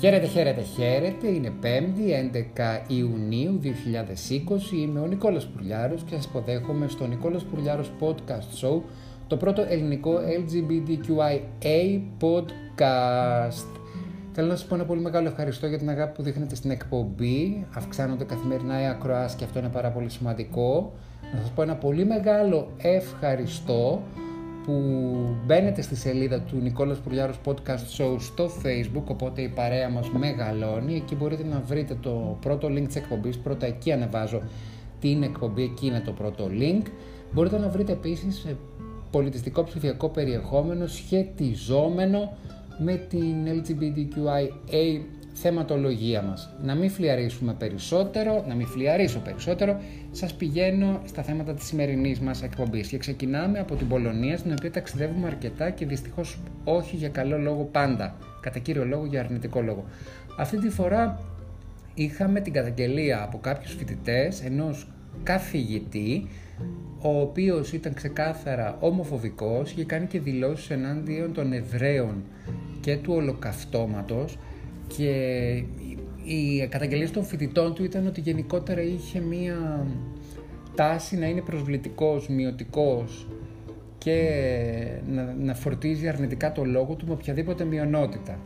Χαίρετε, χαίρετε, χαίρετε. Είναι 5η, 11 Ιουνίου 2020. Είμαι ο Νικόλας Πουρλιάρος και σας υποδέχομαι στο Νικόλας Πουρλιάρος Podcast Show, το πρώτο ελληνικό LGBTQIA podcast. Θέλω να σας πω ένα πολύ μεγάλο ευχαριστώ για την αγάπη που δείχνετε στην εκπομπή. Αυξάνονται καθημερινά οι ακροάσεις και αυτό είναι πάρα πολύ σημαντικό. Να σας πω ένα πολύ μεγάλο ευχαριστώ που μπαίνετε στη σελίδα του Νικόλας Πουρλιάρος Podcast Show στο Facebook, οπότε η παρέα μας μεγαλώνει. Εκεί μπορείτε να βρείτε το πρώτο link της εκπομπής, πρώτα εκεί ανεβάζω την εκπομπή, εκεί είναι το πρώτο link. Μπορείτε να βρείτε επίσης πολιτιστικό ψηφιακό περιεχόμενο σχετιζόμενο με την LGBTQIA θεματολογία μας. Να μην φλιαρίσουμε περισσότερο, να μην φλιαρίσω περισσότερο, σας πηγαίνω στα θέματα της σημερινής μας εκπομπής και ξεκινάμε από την Πολωνία, στην οποία ταξιδεύουμε αρκετά και δυστυχώς όχι για καλό λόγο πάντα, κατά κύριο λόγο για αρνητικό λόγο. Αυτή τη φορά είχαμε την καταγγελία από κάποιους φοιτητές ενός καθηγητή ο οποίος ήταν ξεκάθαρα ομοφοβικός και κάνει και δηλώσεις ενάντιον των Εβραίων και του ολοκαυτώματος και η καταγγελία των φοιτητών του ήταν ότι γενικότερα είχε μία τάση να είναι προσβλητικός, μειωτικός και να, να φορτίζει αρνητικά το λόγο του με οποιαδήποτε μειονότητα.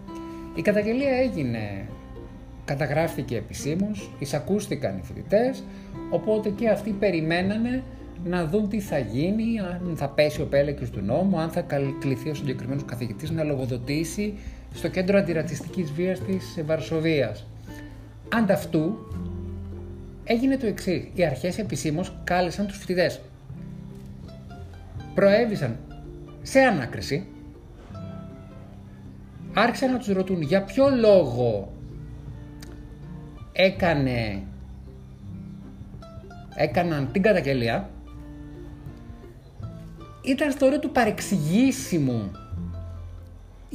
Η καταγγελία έγινε, καταγράφηκε επισήμως, εισακούστηκαν οι φοιτητές, οπότε και αυτοί περιμένανε να δουν τι θα γίνει, αν θα πέσει ο πέλεκης του νόμου, αν θα κληθεί ο συγκεκριμένος καθηγητής να λογοδοτήσει στο κέντρο αντιρατσιστικής βίας της Βαρσοβίας. Ανταυτού έγινε το εξής. Οι αρχές επισήμως κάλεσαν τους φοιτητές. Προέβησαν σε ανάκριση, άρχισαν να τους ρωτούν για ποιο λόγο έκανε έκαναν την καταγγελία ήταν στο όριο του παρεξηγήσιμου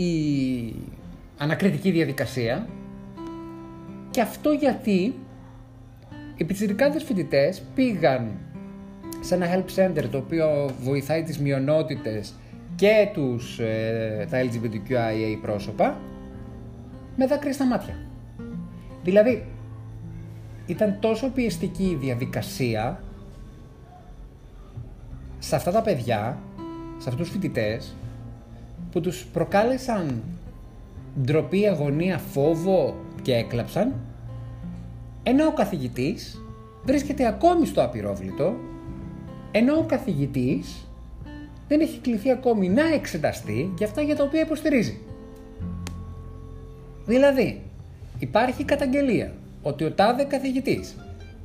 η ανακριτική διαδικασία και αυτό γιατί οι πιτσιρικάδες φοιτητές πήγαν σε ένα help center το οποίο βοηθάει τις μειονότητες και τους, ε, τα LGBTQIA πρόσωπα με δάκρυα στα μάτια. Δηλαδή, ήταν τόσο πιεστική η διαδικασία σε αυτά τα παιδιά, σε αυτούς τους φοιτητές, που τους προκάλεσαν ντροπή, αγωνία, φόβο και έκλαψαν, ενώ ο καθηγητής βρίσκεται ακόμη στο απειρόβλητο, ενώ ο καθηγητής δεν έχει κληθεί ακόμη να εξεταστεί για αυτά για τα οποία υποστηρίζει. Δηλαδή, υπάρχει καταγγελία ότι ο τάδε καθηγητής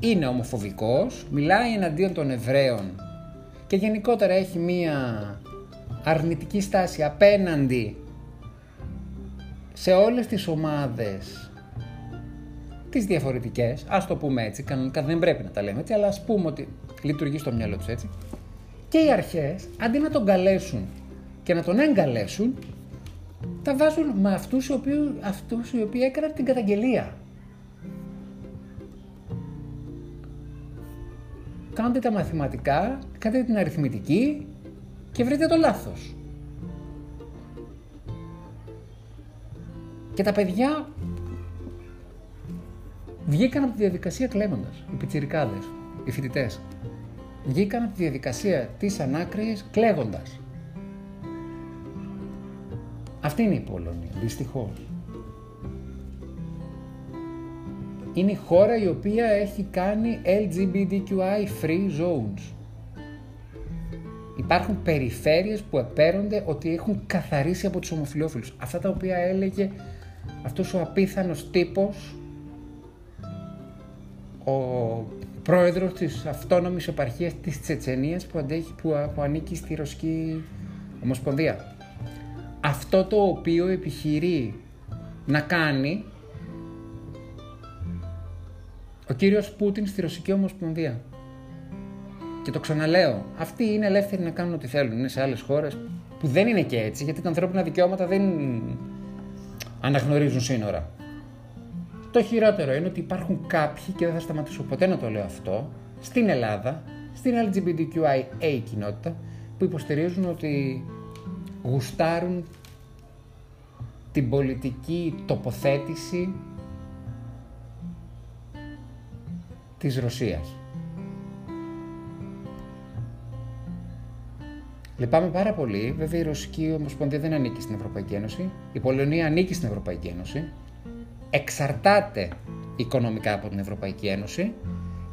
είναι ομοφοβικός, μιλάει εναντίον των Εβραίων και γενικότερα έχει μία αρνητική στάση απέναντι σε όλες τις ομάδες τις διαφορετικές, ας το πούμε έτσι, κανονικά δεν πρέπει να τα λέμε έτσι, αλλά ας πούμε ότι λειτουργεί στο μυαλό τους έτσι, και οι αρχές, αντί να τον καλέσουν και να τον εγκαλέσουν, τα βάζουν με αυτούς οι οποίοι, αυτούς οι οποίοι έκαναν την καταγγελία. Κάντε τα μαθηματικά, κάντε την αριθμητική και βρείτε το λάθος. Και τα παιδιά βγήκαν από τη διαδικασία κλέβοντας, οι πιτσιρικάδες, οι φοιτητές. Βγήκαν από τη διαδικασία της ανάκριης κλέβοντας. Αυτή είναι η Πολωνία, δυστυχώς. Είναι η χώρα η οποία έχει κάνει LGBTQI free zones. Υπάρχουν περιφέρειες που επέρονται ότι έχουν καθαρίσει από τους ομοφιλόφιλους. Αυτά τα οποία έλεγε αυτός ο απίθανος τύπος, ο πρόεδρος της αυτόνομης επαρχίας της Τσετσενίας που, αντέχει, που, που ανήκει στη Ρωσική Ομοσπονδία. Αυτό το οποίο επιχειρεί να κάνει ο κύριος Πούτιν στη Ρωσική Ομοσπονδία. Και το ξαναλέω, αυτοί είναι ελεύθεροι να κάνουν ό,τι θέλουν. Είναι σε άλλες χώρες που δεν είναι και έτσι, γιατί τα ανθρώπινα δικαιώματα δεν αναγνωρίζουν σύνορα. Το χειρότερο είναι ότι υπάρχουν κάποιοι, και δεν θα σταματήσω ποτέ να το λέω αυτό, στην Ελλάδα, στην LGBTQIA κοινότητα, που υποστηρίζουν ότι γουστάρουν την πολιτική τοποθέτηση της Ρωσίας. Λυπάμαι πάρα πολύ. Βέβαια, η Ρωσική Ομοσπονδία δεν ανήκει στην Ευρωπαϊκή Ένωση. Η Πολωνία ανήκει στην Ευρωπαϊκή Ένωση. Εξαρτάται οικονομικά από την Ευρωπαϊκή Ένωση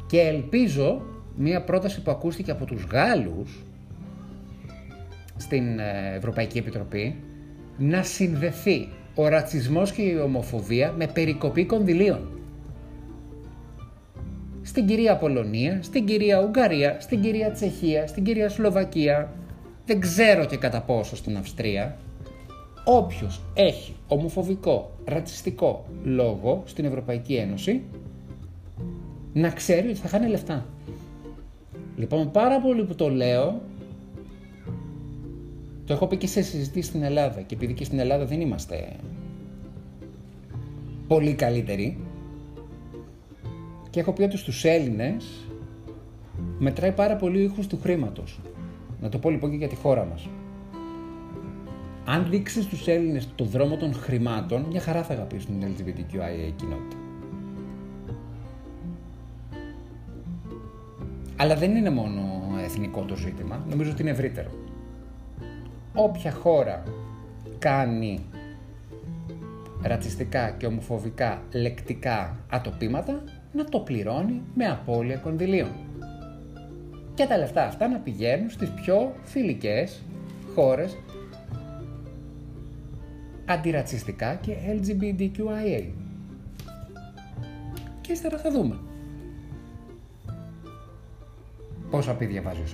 και ελπίζω μία πρόταση που ακούστηκε από τους Γάλλους στην ε, Ευρωπαϊκή Επιτροπή να συνδεθεί ο ρατσισμός και η ομοφοβία με περικοπή κονδυλίων. Στην κυρία Πολωνία, στην κυρία Ουγγαρία, στην κυρία Τσεχία, στην κυρία Σλοβακία, δεν ξέρω και κατά πόσο στην Αυστρία, όποιος έχει ομοφοβικό, ρατσιστικό λόγο στην Ευρωπαϊκή Ένωση, να ξέρει ότι θα χάνει λεφτά. Λοιπόν, πάρα πολύ που το λέω, το έχω πει και σε συζητήσεις στην Ελλάδα και επειδή και στην Ελλάδα δεν είμαστε πολύ καλύτεροι και έχω πει ότι στους Έλληνες μετράει πάρα πολύ ο ήχος του χρήματος. Να το πω λοιπόν και για τη χώρα μας. Αν δείξεις στους Έλληνες το δρόμο των χρημάτων, μια χαρά θα αγαπήσουν την LGBTQIA κοινότητα. Αλλά δεν είναι μόνο εθνικό το ζήτημα, νομίζω ότι είναι ευρύτερο. Όποια χώρα κάνει ρατσιστικά και ομοφοβικά λεκτικά ατοπήματα, να το πληρώνει με απώλεια κονδυλίων και τα λεφτά αυτά να πηγαίνουν στις πιο φιλικές χώρες αντιρατσιστικά και LGBTQIA. Και ύστερα θα δούμε. Πόσα πει βάζει ο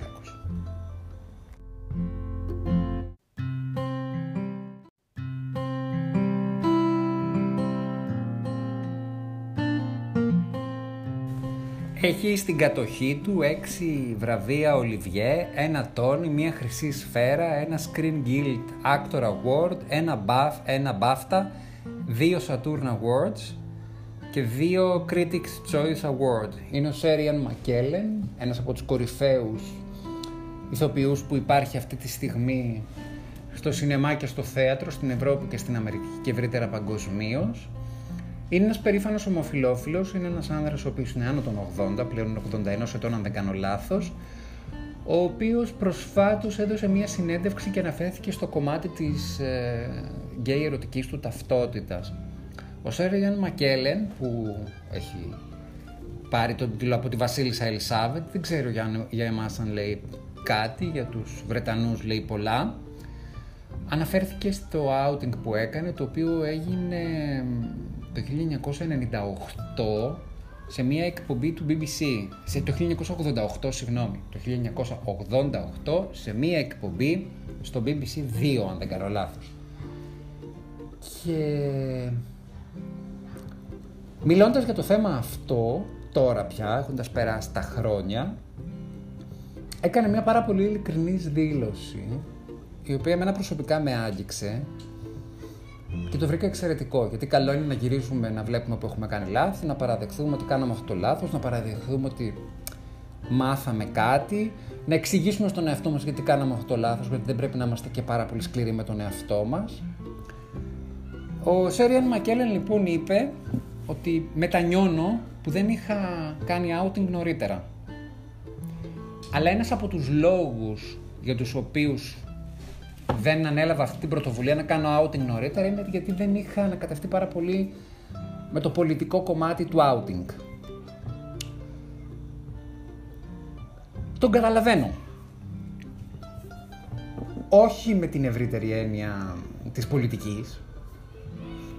Έχει στην κατοχή του έξι βραβεία Ολιβιέ, ένα τόνι, μία χρυσή σφαίρα, ένα Screen Guild Actor Award, ένα, buff, ένα BAFTA, δύο Saturn Awards και δύο Critics Choice Award. Είναι ο Σέριαν Μακέλεν, ένας από τους κορυφαίους ηθοποιούς που υπάρχει αυτή τη στιγμή στο σινεμά και στο θέατρο, στην Ευρώπη και στην Αμερική και ευρύτερα παγκοσμίως. Είναι ένας περήφανος ομοφυλόφιλο, είναι ένας άνδρας ο οποίος είναι άνω των 80, πλέον 81 ετών, αν δεν κάνω λάθος, ο οποίος προσφάτως έδωσε μία συνέντευξη και αναφέρθηκε στο κομμάτι της ε, γκέι ερωτικής του ταυτότητας. Ο Σέριαν Μακέλεν, που έχει πάρει τον τίτλο από τη Βασίλισσα Ελισάβετ, δεν ξέρω για, για εμάς αν λέει κάτι, για τους Βρετανούς λέει πολλά, αναφέρθηκε στο outing που έκανε, το οποίο έγινε το 1998 σε μια εκπομπή του BBC, σε το 1988 συγγνώμη, το 1988 σε μια εκπομπή στο BBC 2 αν δεν κάνω λάθος. Και μιλώντας για το θέμα αυτό, τώρα πια, έχοντας περάσει τα χρόνια, έκανε μια πάρα πολύ ειλικρινής δήλωση, η οποία εμένα προσωπικά με άγγιξε και το βρήκα εξαιρετικό, γιατί καλό είναι να γυρίσουμε να βλέπουμε που έχουμε κάνει λάθη, να παραδεχθούμε ότι κάναμε αυτό το λάθος, να παραδεχθούμε ότι μάθαμε κάτι, να εξηγήσουμε στον εαυτό μας γιατί κάναμε αυτό το λάθος, γιατί δεν πρέπει να είμαστε και πάρα πολύ σκληροί με τον εαυτό μας. Ο Σέριαν Μακέλεν λοιπόν είπε ότι μετανιώνω που δεν είχα κάνει outing νωρίτερα. Αλλά ένας από τους λόγους για τους οποίους δεν ανέλαβα αυτή την πρωτοβουλία να κάνω outing νωρίτερα είναι γιατί δεν είχα ανακατευτεί πάρα πολύ με το πολιτικό κομμάτι του outing. Τον καταλαβαίνω. Όχι με την ευρύτερη έννοια της πολιτικής.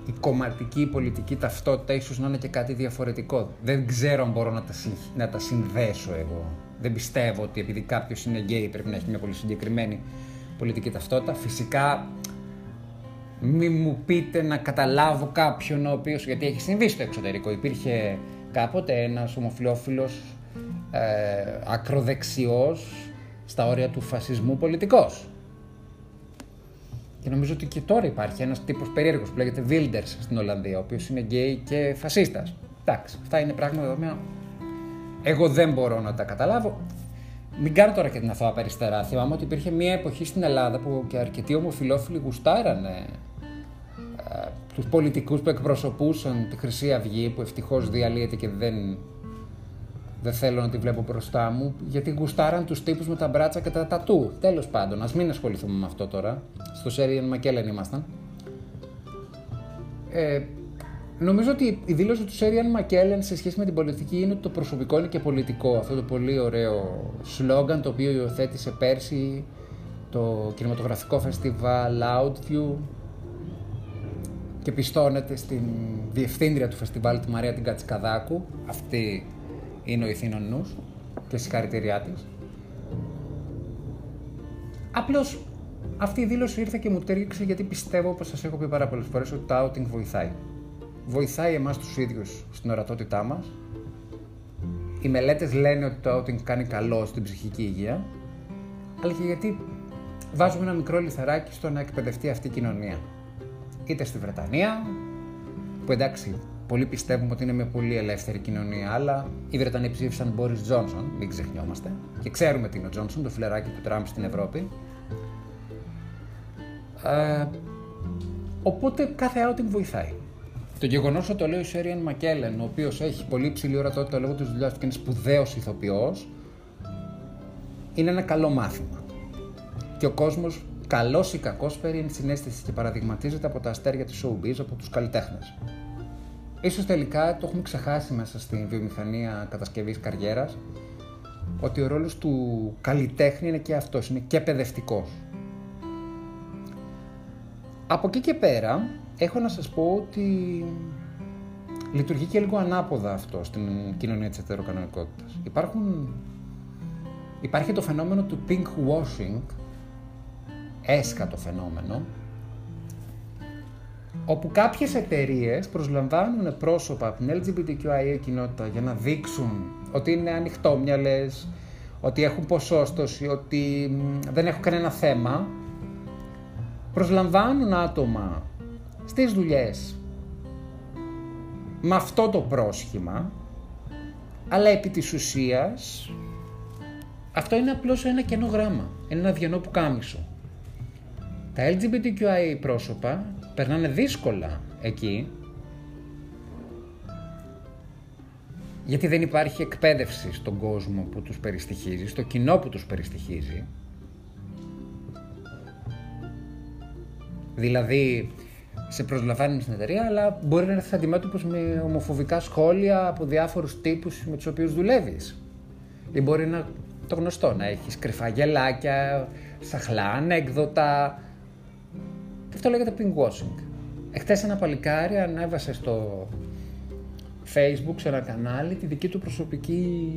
Η κομματική, η πολιτική ταυτότητα ίσως να είναι και κάτι διαφορετικό. Δεν ξέρω αν μπορώ να τα, να τα συνδέσω εγώ. Δεν πιστεύω ότι επειδή κάποιος είναι γκέι πρέπει να έχει μια πολύ συγκεκριμένη πολιτική ταυτότητα. Φυσικά μη μου πείτε να καταλάβω κάποιον ο οποίος, γιατί έχει συμβεί στο εξωτερικό, υπήρχε κάποτε ένας ομοφιλόφιλος ε, ακροδεξιός στα όρια του φασισμού πολιτικός. Και νομίζω ότι και τώρα υπάρχει ένας τύπος περίεργος που λέγεται Wilders στην Ολλανδία, ο οποίος είναι γκέι και φασίστας. Εντάξει, αυτά είναι πράγματα δεδομένα. Εγώ δεν μπορώ να τα καταλάβω. Μην κάνω τώρα και την αθώα περιστερά. Θυμάμαι ότι υπήρχε μια εποχή στην Ελλάδα που και αρκετοί ομοφυλόφιλοι γουστάρανε ε, τους πολιτικούς που εκπροσωπούσαν τη Χρυσή Αυγή που ευτυχώς διαλύεται και δεν, δεν θέλω να τη βλέπω μπροστά μου γιατί γουστάραν τους τύπους με τα μπράτσα και τα τατού. Τέλος πάντων, ας μην ασχοληθούμε με αυτό τώρα. Στο Sir Ian McKellen ήμασταν. Ε, νομίζω ότι η δήλωση του Sir Ian McKellen σε σχέση με την πολιτική είναι ότι το προσωπικό είναι και πολιτικό. Αυτό το πολύ ωραίο σλόγκαν το οποίο υιοθέτησε πέρσι το κινηματογραφικό φεστιβάλ Outview και πιστώνεται στην διευθύντρια του φεστιβάλ τη Μαρία την Κατσικαδάκου. Αυτή είναι ο ιθύνων νους και συγχαρητήρια της. Απλώς αυτή η δήλωση ήρθε και μου τέριξε γιατί πιστεύω, όπως σας έχω πει πάρα πολλές φορές, ότι το outing βοηθάει. Βοηθάει εμάς τους ίδιους στην ορατότητά μας. Οι μελέτες λένε ότι το outing κάνει καλό στην ψυχική υγεία, αλλά και γιατί βάζουμε ένα μικρό λιθαράκι στο να εκπαιδευτεί αυτή η κοινωνία. Είτε στη Βρετανία, που εντάξει, πολλοί πιστεύουμε ότι είναι μια πολύ ελεύθερη κοινωνία, αλλά οι Βρετανοί ψήφισαν Μπόρις Τζόνσον, μην ξεχνιόμαστε, και ξέρουμε τι είναι ο Τζόνσον, το φιλεράκι του Τραμπ στην Ευρώπη. Ε, οπότε κάθε outing βοηθάει. Το γεγονός ότι το λέει ο Σέριαν Μακέλεν, ο οποίος έχει πολύ ψηλή ορατότητα λόγω της δουλειάς του και είναι σπουδαίος ηθοποιός, είναι ένα καλό μάθημα. Και ο κόσμος, καλός ή κακός, φέρει συνέστηση και παραδειγματίζεται από τα αστέρια της showbiz, από τους καλλιτέχνες. Ίσως τελικά το έχουμε ξεχάσει μέσα στην βιομηχανία κατασκευής καριέρας ότι ο ρόλος του καλλιτέχνη είναι και αυτός, είναι και παιδευτικός. Από εκεί και πέρα έχω να σας πω ότι λειτουργεί και λίγο ανάποδα αυτό στην κοινωνία της ετεροκανονικότητας. Υπάρχουν, υπάρχει το φαινόμενο του pink washing, έσκατο φαινόμενο, όπου κάποιες εταιρείες προσλαμβάνουν πρόσωπα από την LGBTQIA κοινότητα για να δείξουν ότι είναι ανοιχτόμυαλες, ότι έχουν ποσόστοση, ότι δεν έχουν κανένα θέμα, προσλαμβάνουν άτομα στις δουλειές με αυτό το πρόσχημα, αλλά επί της ουσίας αυτό είναι απλώς ένα κενό γράμμα, είναι ένα διανό που κάμισο. Τα LGBTQIA πρόσωπα περνάνε δύσκολα εκεί γιατί δεν υπάρχει εκπαίδευση στον κόσμο που τους περιστοιχίζει, στο κοινό που τους περιστοιχίζει. Δηλαδή, σε προσλαμβάνει στην εταιρεία, αλλά μπορεί να έρθει αντιμέτωπος με ομοφοβικά σχόλια από διάφορους τύπους με τους οποίους δουλεύεις. Ή μπορεί να το γνωστό, να έχεις κρυφά γελάκια, σαχλά ανέκδοτα, αυτό λέγεται pink washing. Εχθές ένα παλικάρι ανέβασε στο facebook σε ένα κανάλι τη δική του προσωπική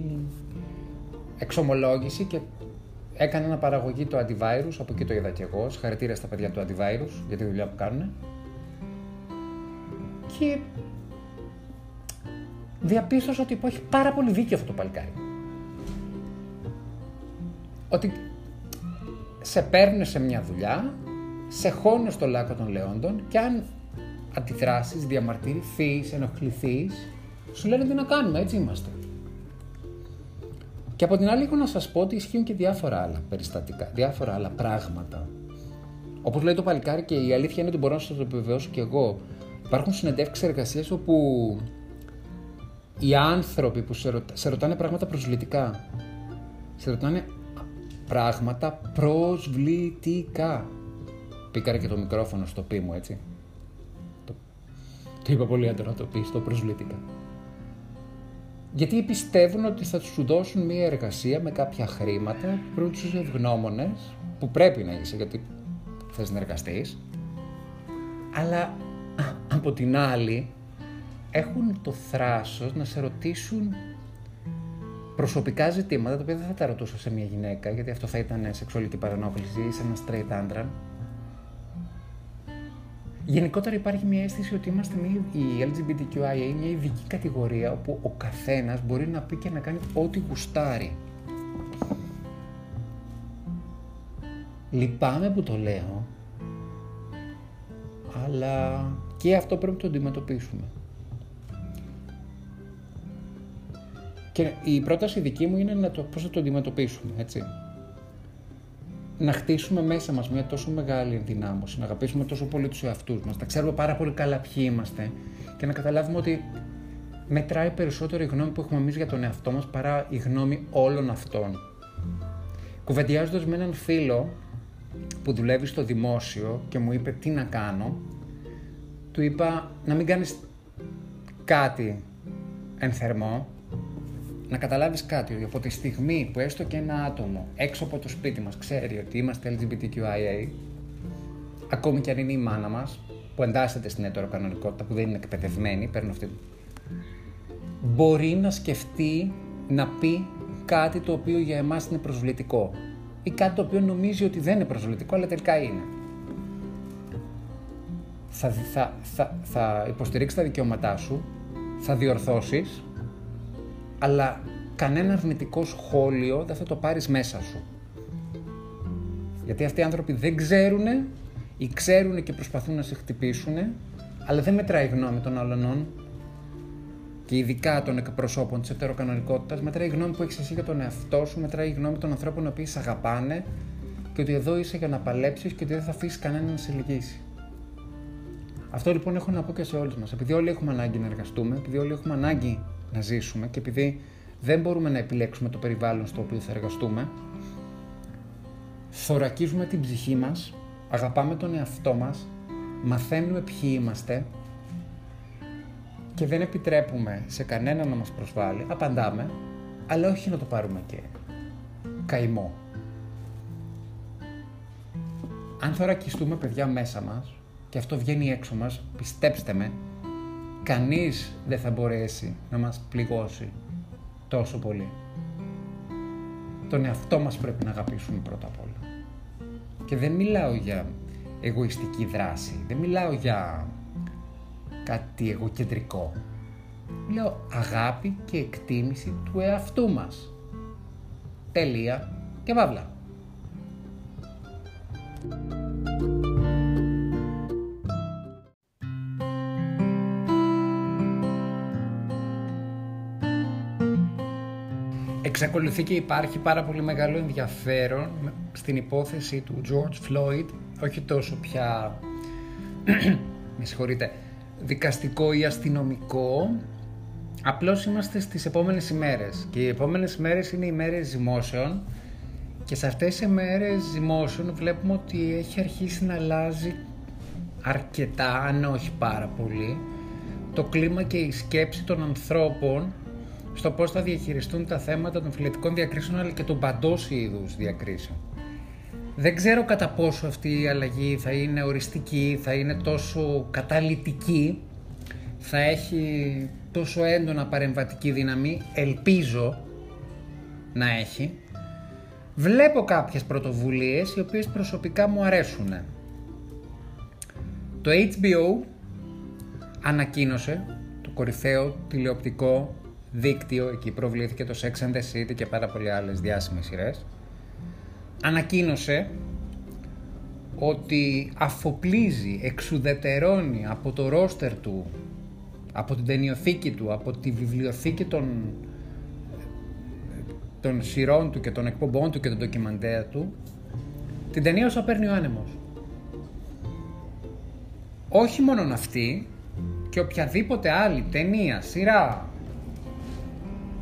εξομολόγηση και έκανε ένα παραγωγή του antivirus, από εκεί το είδα και εγώ, συγχαρητήρια στα παιδιά του antivirus για τη δουλειά που κάνουν. Και διαπίστωσα ότι υπάρχει πάρα πολύ δίκιο αυτό το παλικάρι. Ότι σε παίρνουν σε μια δουλειά, σε χώνουν στο λάκκο των λεόντων και αν αντιδράσεις, διαμαρτυρηθείς, ενοχληθείς, σου λένε τι να κάνουμε, έτσι είμαστε. Και από την άλλη έχω να σας πω ότι ισχύουν και διάφορα άλλα περιστατικά, διάφορα άλλα πράγματα. Όπως λέει το παλικάρι και η αλήθεια είναι ότι μπορώ να σας το επιβεβαιώσω και εγώ. Υπάρχουν συνεντεύξεις εργασίας όπου οι άνθρωποι που σε, σε ρωτάνε πράγματα προσβλητικά, σε ρωτάνε πράγματα προσβλητικά. Πήκαρε και το μικρόφωνο στο πι μου, έτσι. Το, το είπα πολύ έντονα το πει, το προσβλητικά. Γιατί πιστεύουν ότι θα σου δώσουν μια εργασία με κάποια χρήματα, πρέπει τους ευγνώμονες, που πρέπει να είσαι γιατί θες να εργαστείς, αλλά από την άλλη έχουν το θράσος να σε ρωτήσουν προσωπικά ζητήματα, τα οποία δεν θα τα ρωτούσα σε μια γυναίκα, γιατί αυτό θα ήταν σεξουαλική παρανόχληση ή σε ένα straight άντρα, Γενικότερα υπάρχει μια αίσθηση ότι είμαστε μια, η LGBTQIA μια ειδική κατηγορία όπου ο καθένας μπορεί να πει και να κάνει ό,τι γουστάρει. Λυπάμαι που το λέω, αλλά και αυτό πρέπει να το αντιμετωπίσουμε. Και η πρόταση δική μου είναι να το, πώς θα το αντιμετωπίσουμε, έτσι. να χτίσουμε μέσα μας μια τόσο μεγάλη ενδυνάμωση, να αγαπήσουμε τόσο πολύ τους εαυτούς μας, να ξέρουμε πάρα πολύ καλά ποιοι είμαστε και να καταλάβουμε ότι μετράει περισσότερο η γνώμη που έχουμε εμείς για τον εαυτό μας παρά η γνώμη όλων αυτών. Κουβεντιάζοντας με έναν φίλο που δουλεύει στο δημόσιο και μου είπε τι να κάνω, του είπα να μην κάνεις κάτι εν θερμό, να καταλάβεις κάτι, ότι από τη στιγμή που έστω και ένα άτομο έξω από το σπίτι μας ξέρει ότι είμαστε LGBTQIA, ακόμη και αν είναι η μάνα μας, που εντάσσεται στην ετεροκανονικότητα, που δεν είναι εκπαιδευμένη, παίρνω αυτή, μπορεί να σκεφτεί να πει κάτι το οποίο για εμάς είναι προσβλητικό ή κάτι το οποίο νομίζει ότι δεν είναι προσβλητικό, αλλά τελικά είναι. Θα, θα, θα, θα υποστηρίξει τα δικαιώματά σου, θα διορθώσεις, αλλά κανένα αρνητικό σχόλιο δεν θα το πάρεις μέσα σου. Γιατί αυτοί οι άνθρωποι δεν ξέρουν ή ξέρουν και προσπαθούν να σε χτυπήσουν, αλλά δεν μετράει η γνώμη των άλλων και ειδικά των εκπροσώπων της ετεροκανονικότητας, μετράει η γνώμη που έχεις εσύ για τον εαυτό σου, μετράει η γνώμη των ανθρώπων που σε αγαπάνε και ότι εδώ είσαι για να παλέψεις και ότι δεν θα αφήσεις κανέναν να σε λυγίσει. Αυτό λοιπόν έχω να πω και σε όλους μας. Επειδή όλοι έχουμε ανάγκη να εργαστούμε, επειδή όλοι έχουμε ανάγκη να ζήσουμε και επειδή δεν μπορούμε να επιλέξουμε το περιβάλλον στο οποίο θα εργαστούμε, θωρακίζουμε την ψυχή μας, αγαπάμε τον εαυτό μας, μαθαίνουμε ποιοι είμαστε και δεν επιτρέπουμε σε κανένα να μας προσβάλλει, απαντάμε, αλλά όχι να το πάρουμε και καημό. Αν θωρακιστούμε παιδιά μέσα μας και αυτό βγαίνει έξω μας, πιστέψτε με, κανείς δεν θα μπορέσει να μας πληγώσει τόσο πολύ. Τον εαυτό μας πρέπει να αγαπήσουμε πρώτα απ' όλα. Και δεν μιλάω για εγωιστική δράση, δεν μιλάω για κάτι εγωκεντρικό. Λέω αγάπη και εκτίμηση του εαυτού μας. Τελεία και βαύλα. Εξακολουθεί και υπάρχει πάρα πολύ μεγάλο ενδιαφέρον στην υπόθεση του George Floyd, όχι τόσο πια, με συγχωρείτε, δικαστικό ή αστυνομικό. Απλώς είμαστε στις επόμενες ημέρες και οι επόμενες ημέρες είναι οι μέρες ζυμώσεων και σε αυτές τις ημέρες ζυμώσεων βλέπουμε ότι έχει αρχίσει να αλλάζει αρκετά, αν όχι πάρα πολύ, το κλίμα και η σκέψη των ανθρώπων στο πώς θα διαχειριστούν τα θέματα των φιλετικών διακρίσεων αλλά και των παντός είδους διακρίσεων. Δεν ξέρω κατά πόσο αυτή η αλλαγή θα είναι οριστική, θα είναι τόσο καταλητική, θα έχει τόσο έντονα παρεμβατική δύναμη, ελπίζω να έχει. Βλέπω κάποιες πρωτοβουλίες οι οποίες προσωπικά μου αρέσουν. Το HBO ανακοίνωσε το κορυφαίο τηλεοπτικό δίκτυο, εκεί προβλήθηκε το Sex and the City και πάρα πολλοί άλλες διάσημες σειρές, ανακοίνωσε ότι αφοπλίζει, εξουδετερώνει από το ρόστερ του, από την ταινιοθήκη του, από τη βιβλιοθήκη των, των σειρών του και των εκπομπών του και των ντοκιμαντέρ του, την ταινία όσο παίρνει ο άνεμος. Όχι μόνο αυτή και οποιαδήποτε άλλη ταινία, σειρά,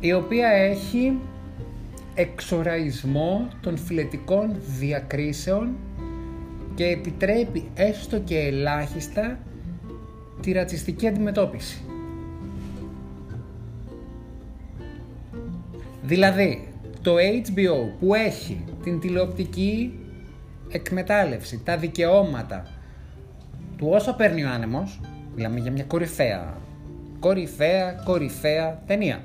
η οποία έχει εξοραϊσμό των φιλετικών διακρίσεων και επιτρέπει έστω και ελάχιστα τη ρατσιστική αντιμετώπιση. Δηλαδή, το HBO που έχει την τηλεοπτική εκμετάλλευση, τα δικαιώματα του όσο παίρνει ο άνεμος, μιλάμε για μια κορυφαία, κορυφαία, κορυφαία ταινία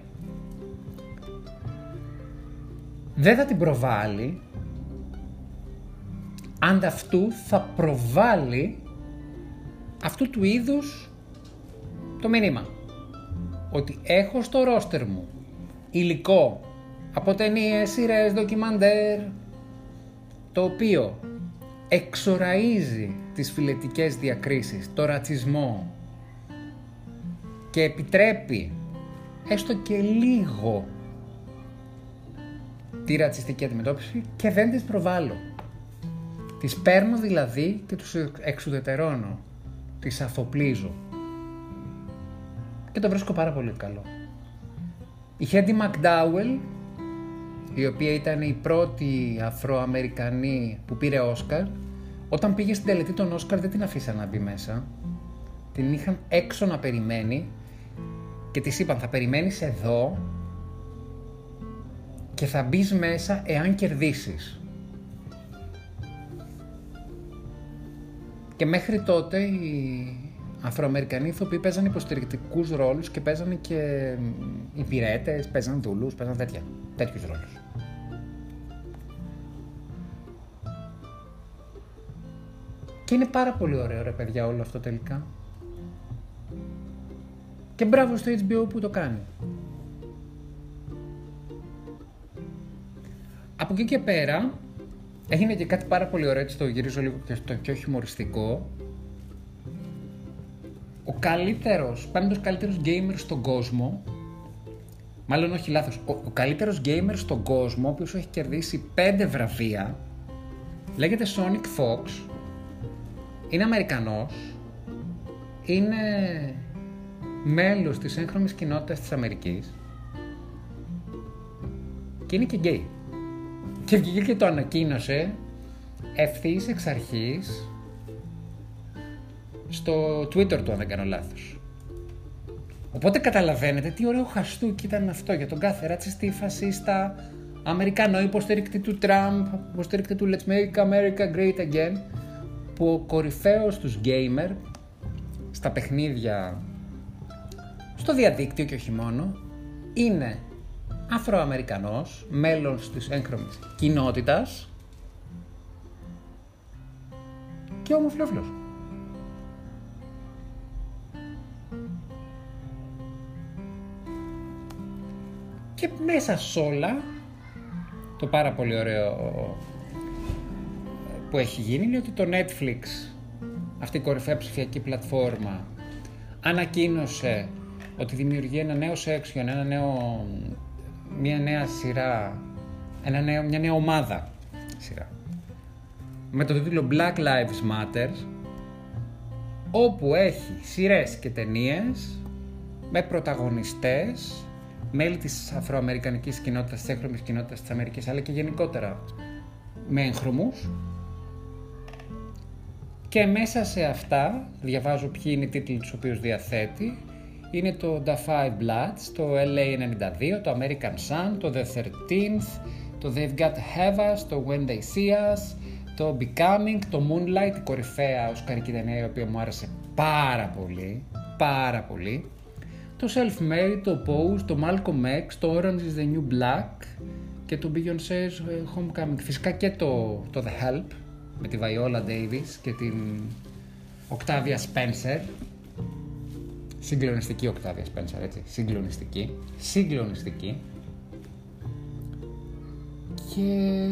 δεν θα την προβάλλει αν αυτού θα προβάλλει αυτού του είδους το μήνυμα. Ότι έχω στο ρόστερ μου υλικό από ταινίες, σειρές, ντοκιμαντέρ, το οποίο εξοραίζει τις φιλετικές διακρίσεις, το ρατσισμό και επιτρέπει έστω και λίγο της ρατσιστική αντιμετώπιση και δεν τις προβάλλω. Τις παίρνω δηλαδή και τους εξουδετερώνω. Τις αφοπλίζω. Και το βρίσκω πάρα πολύ καλό. Η Χέντι Μακντάουελ, η οποία ήταν η πρώτη Αφροαμερικανή που πήρε Όσκαρ, όταν πήγε στην τελετή των Όσκαρ δεν την αφήσαν να μπει μέσα. Την είχαν έξω να περιμένει και της είπαν θα περιμένεις εδώ και θα μπεις μέσα εάν κερδίσεις. Και μέχρι τότε οι Αφροαμερικανοί ηθοποιοί παίζανε υποστηρικτικούς ρόλους και παίζανε και υπηρέτες, παίζανε δούλους, παίζανε τέτοια, τέτοιους ρόλους. Και είναι πάρα πολύ ωραίο ρε παιδιά όλο αυτό τελικά. Και μπράβο στο HBO που το κάνει. Από εκεί και πέρα έγινε και κάτι πάρα πολύ ωραίο, έτσι το γυρίζω λίγο και, το, και όχι χιουμοριστικό. Ο καλύτερος, πέμπτος καλύτερος gamer στον κόσμο, μάλλον όχι λάθος, ο, ο καλύτερος gamer στον κόσμο, ο οποίος έχει κερδίσει πέντε βραβεία, λέγεται Sonic Fox, είναι Αμερικανός, είναι μέλος της έγχρωμης κοινότητας της Αμερικής και είναι και γκέι. Και βγήκε και το ανακοίνωσε ευθύς εξ αρχής στο Twitter του, αν δεν κάνω λάθος. Οπότε καταλαβαίνετε τι ωραίο χαστούκι ήταν αυτό για τον κάθε ρατσιστή, φασίστα, Αμερικανό υποστηρικτή του Τραμπ, υποστηρικτή του Let's Make America Great Again, που ο κορυφαίος τους gamer στα παιχνίδια στο διαδίκτυο και όχι μόνο είναι Αφροαμερικανός, μέλος της έγχρωμης κοινότητας και ομοφιλόφιλος. Και μέσα σ' όλα, το πάρα πολύ ωραίο που έχει γίνει είναι ότι το Netflix, αυτή η κορυφαία ψηφιακή πλατφόρμα, ανακοίνωσε ότι δημιουργεί ένα νέο section, ένα νέο, μια νέα σειρά, ένα νέο, μια νέα ομάδα σειρά. Με το τίτλο Black Lives Matter, όπου έχει σειρές και ταινίες με πρωταγωνιστές, μέλη της αφροαμερικανικής κοινότητας, της έγχρωμης κοινότητας της Αμερικής, αλλά και γενικότερα με έγχρωμους. Και μέσα σε αυτά, διαβάζω ποιοι είναι οι τίτλοι τους οποίους διαθέτει, είναι το The Five Bloods, το LA 92, το American Sun, το The 13th, το They've Got Have Us, το When They See Us, το Becoming, το Moonlight, η κορυφαία οσκαρική ταινία η οποία μου άρεσε πάρα πολύ, πάρα πολύ, το Self-Made, το Pose, το Malcolm X, το Orange is the New Black και το Beyoncé's ε, Homecoming. Φυσικά και το, το The Help με τη Viola Davis και την Octavia Spencer Συγκλονιστική Οκτάβια Spencer, έτσι. Συγκλονιστική. Συγκλονιστική. Και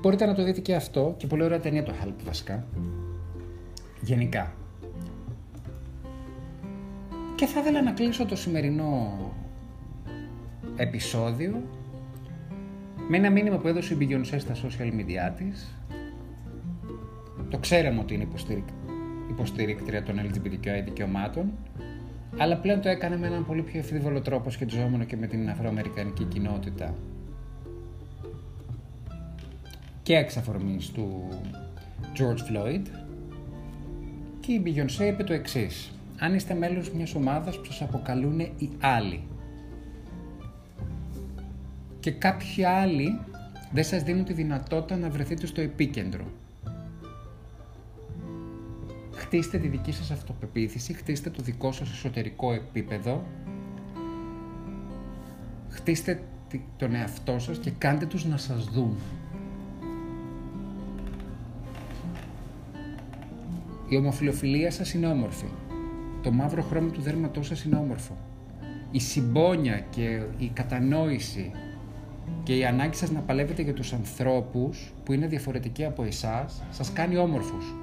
μπορείτε να το δείτε και αυτό. Και πολύ ωραία ταινία το Help βασικά. Γενικά. Και θα ήθελα να κλείσω το σημερινό επεισόδιο με ένα μήνυμα που έδωσε η Beyoncé στα social media της. Το ξέραμε ότι είναι υποστηρίκτρια των LGBTQI δικαιωμάτων αλλά πλέον το έκανε με έναν πολύ πιο ευθύβολο τρόπο σχετιζόμενο και με την αφροαμερικανική κοινότητα. Και εξ αφορμής του George Floyd και η Beyoncé είπε το εξής. Αν είστε μέλος μιας ομάδας που σας αποκαλούν οι άλλοι και κάποιοι άλλοι δεν σας δίνουν τη δυνατότητα να βρεθείτε στο επίκεντρο χτίστε τη δική σας αυτοπεποίθηση, χτίστε το δικό σας εσωτερικό επίπεδο, χτίστε τον εαυτό σας και κάντε τους να σας δουν. Η ομοφιλοφιλία σας είναι όμορφη. Το μαύρο χρώμα του δέρματός σας είναι όμορφο. Η συμπόνια και η κατανόηση και η ανάγκη σας να παλεύετε για τους ανθρώπους που είναι διαφορετικοί από εσάς σας κάνει όμορφους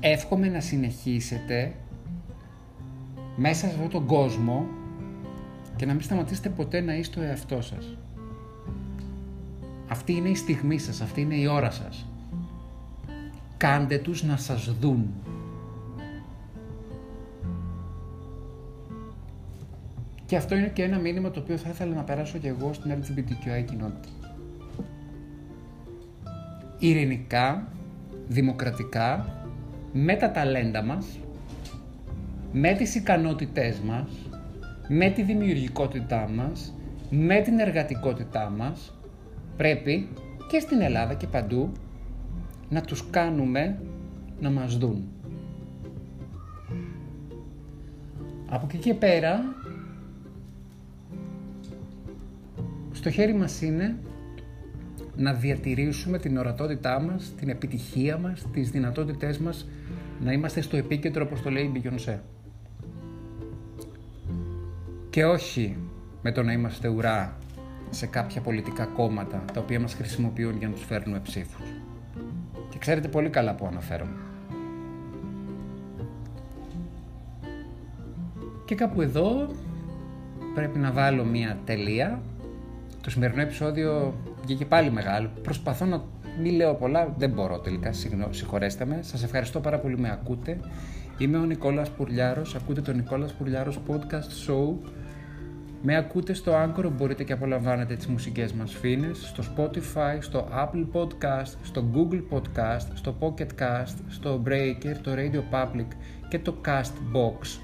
εύχομαι να συνεχίσετε μέσα σε αυτόν τον κόσμο και να μην σταματήσετε ποτέ να είστε ο εαυτός σας. Αυτή είναι η στιγμή σας, αυτή είναι η ώρα σας. κάντε τους να σας δουν. Και αυτό είναι και ένα μήνυμα το οποίο θα ήθελα να περάσω και εγώ στην LGBTQI κοινότητα. Ειρηνικά, δημοκρατικά, με τα ταλέντα μας, με τις ικανότητές μας, με τη δημιουργικότητά μας, με την εργατικότητά μας, πρέπει και στην Ελλάδα και παντού να τους κάνουμε να μας δουν. Από εκεί και πέρα, στο χέρι μας είναι να διατηρήσουμε την ορατότητά μας, την επιτυχία μας, τις δυνατότητές μας να είμαστε στο επίκεντρο όπως το λέει η Beyoncé. Και όχι με το να είμαστε ουρά σε κάποια πολιτικά κόμματα τα οποία μας χρησιμοποιούν για να τους φέρνουμε ψήφους. Και ξέρετε πολύ καλά που αναφέρομαι. Και κάπου εδώ πρέπει να βάλω μία τελεία. Το σημερινό επεισόδιο βγήκε πάλι μεγάλο. Προσπαθώ να μην λέω πολλά, δεν μπορώ τελικά, συγχωρέστε με. Σας ευχαριστώ πάρα πολύ με ακούτε. Είμαι ο Νικόλας Πουρλιάρος, ακούτε το Νικόλας Πουρλιάρος Podcast Show με ακούτε στο Anchor, μπορείτε και απολαμβάνετε τις μουσικές μας φίνες, στο Spotify, στο Apple Podcast, στο Google Podcast, στο Pocket Cast, στο Breaker, το Radio Public και το Castbox.fm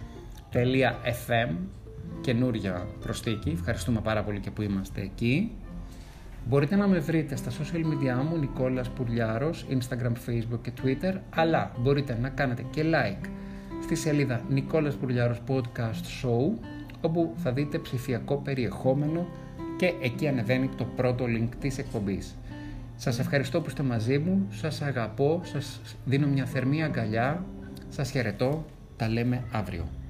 καινούρια προστίκη. Ευχαριστούμε πάρα πολύ και που είμαστε εκεί. Μπορείτε να με βρείτε στα social media μου, Νικόλας Πουρλιάρος, Instagram, Facebook και Twitter, αλλά μπορείτε να κάνετε και like στη σελίδα Νικόλας Πουρλιάρος Podcast Show όπου θα δείτε ψηφιακό περιεχόμενο και εκεί ανεβαίνει το πρώτο link της εκπομπής. Σας ευχαριστώ που είστε μαζί μου, σας αγαπώ, σας δίνω μια θερμή αγκαλιά, σας χαιρετώ, τα λέμε αύριο.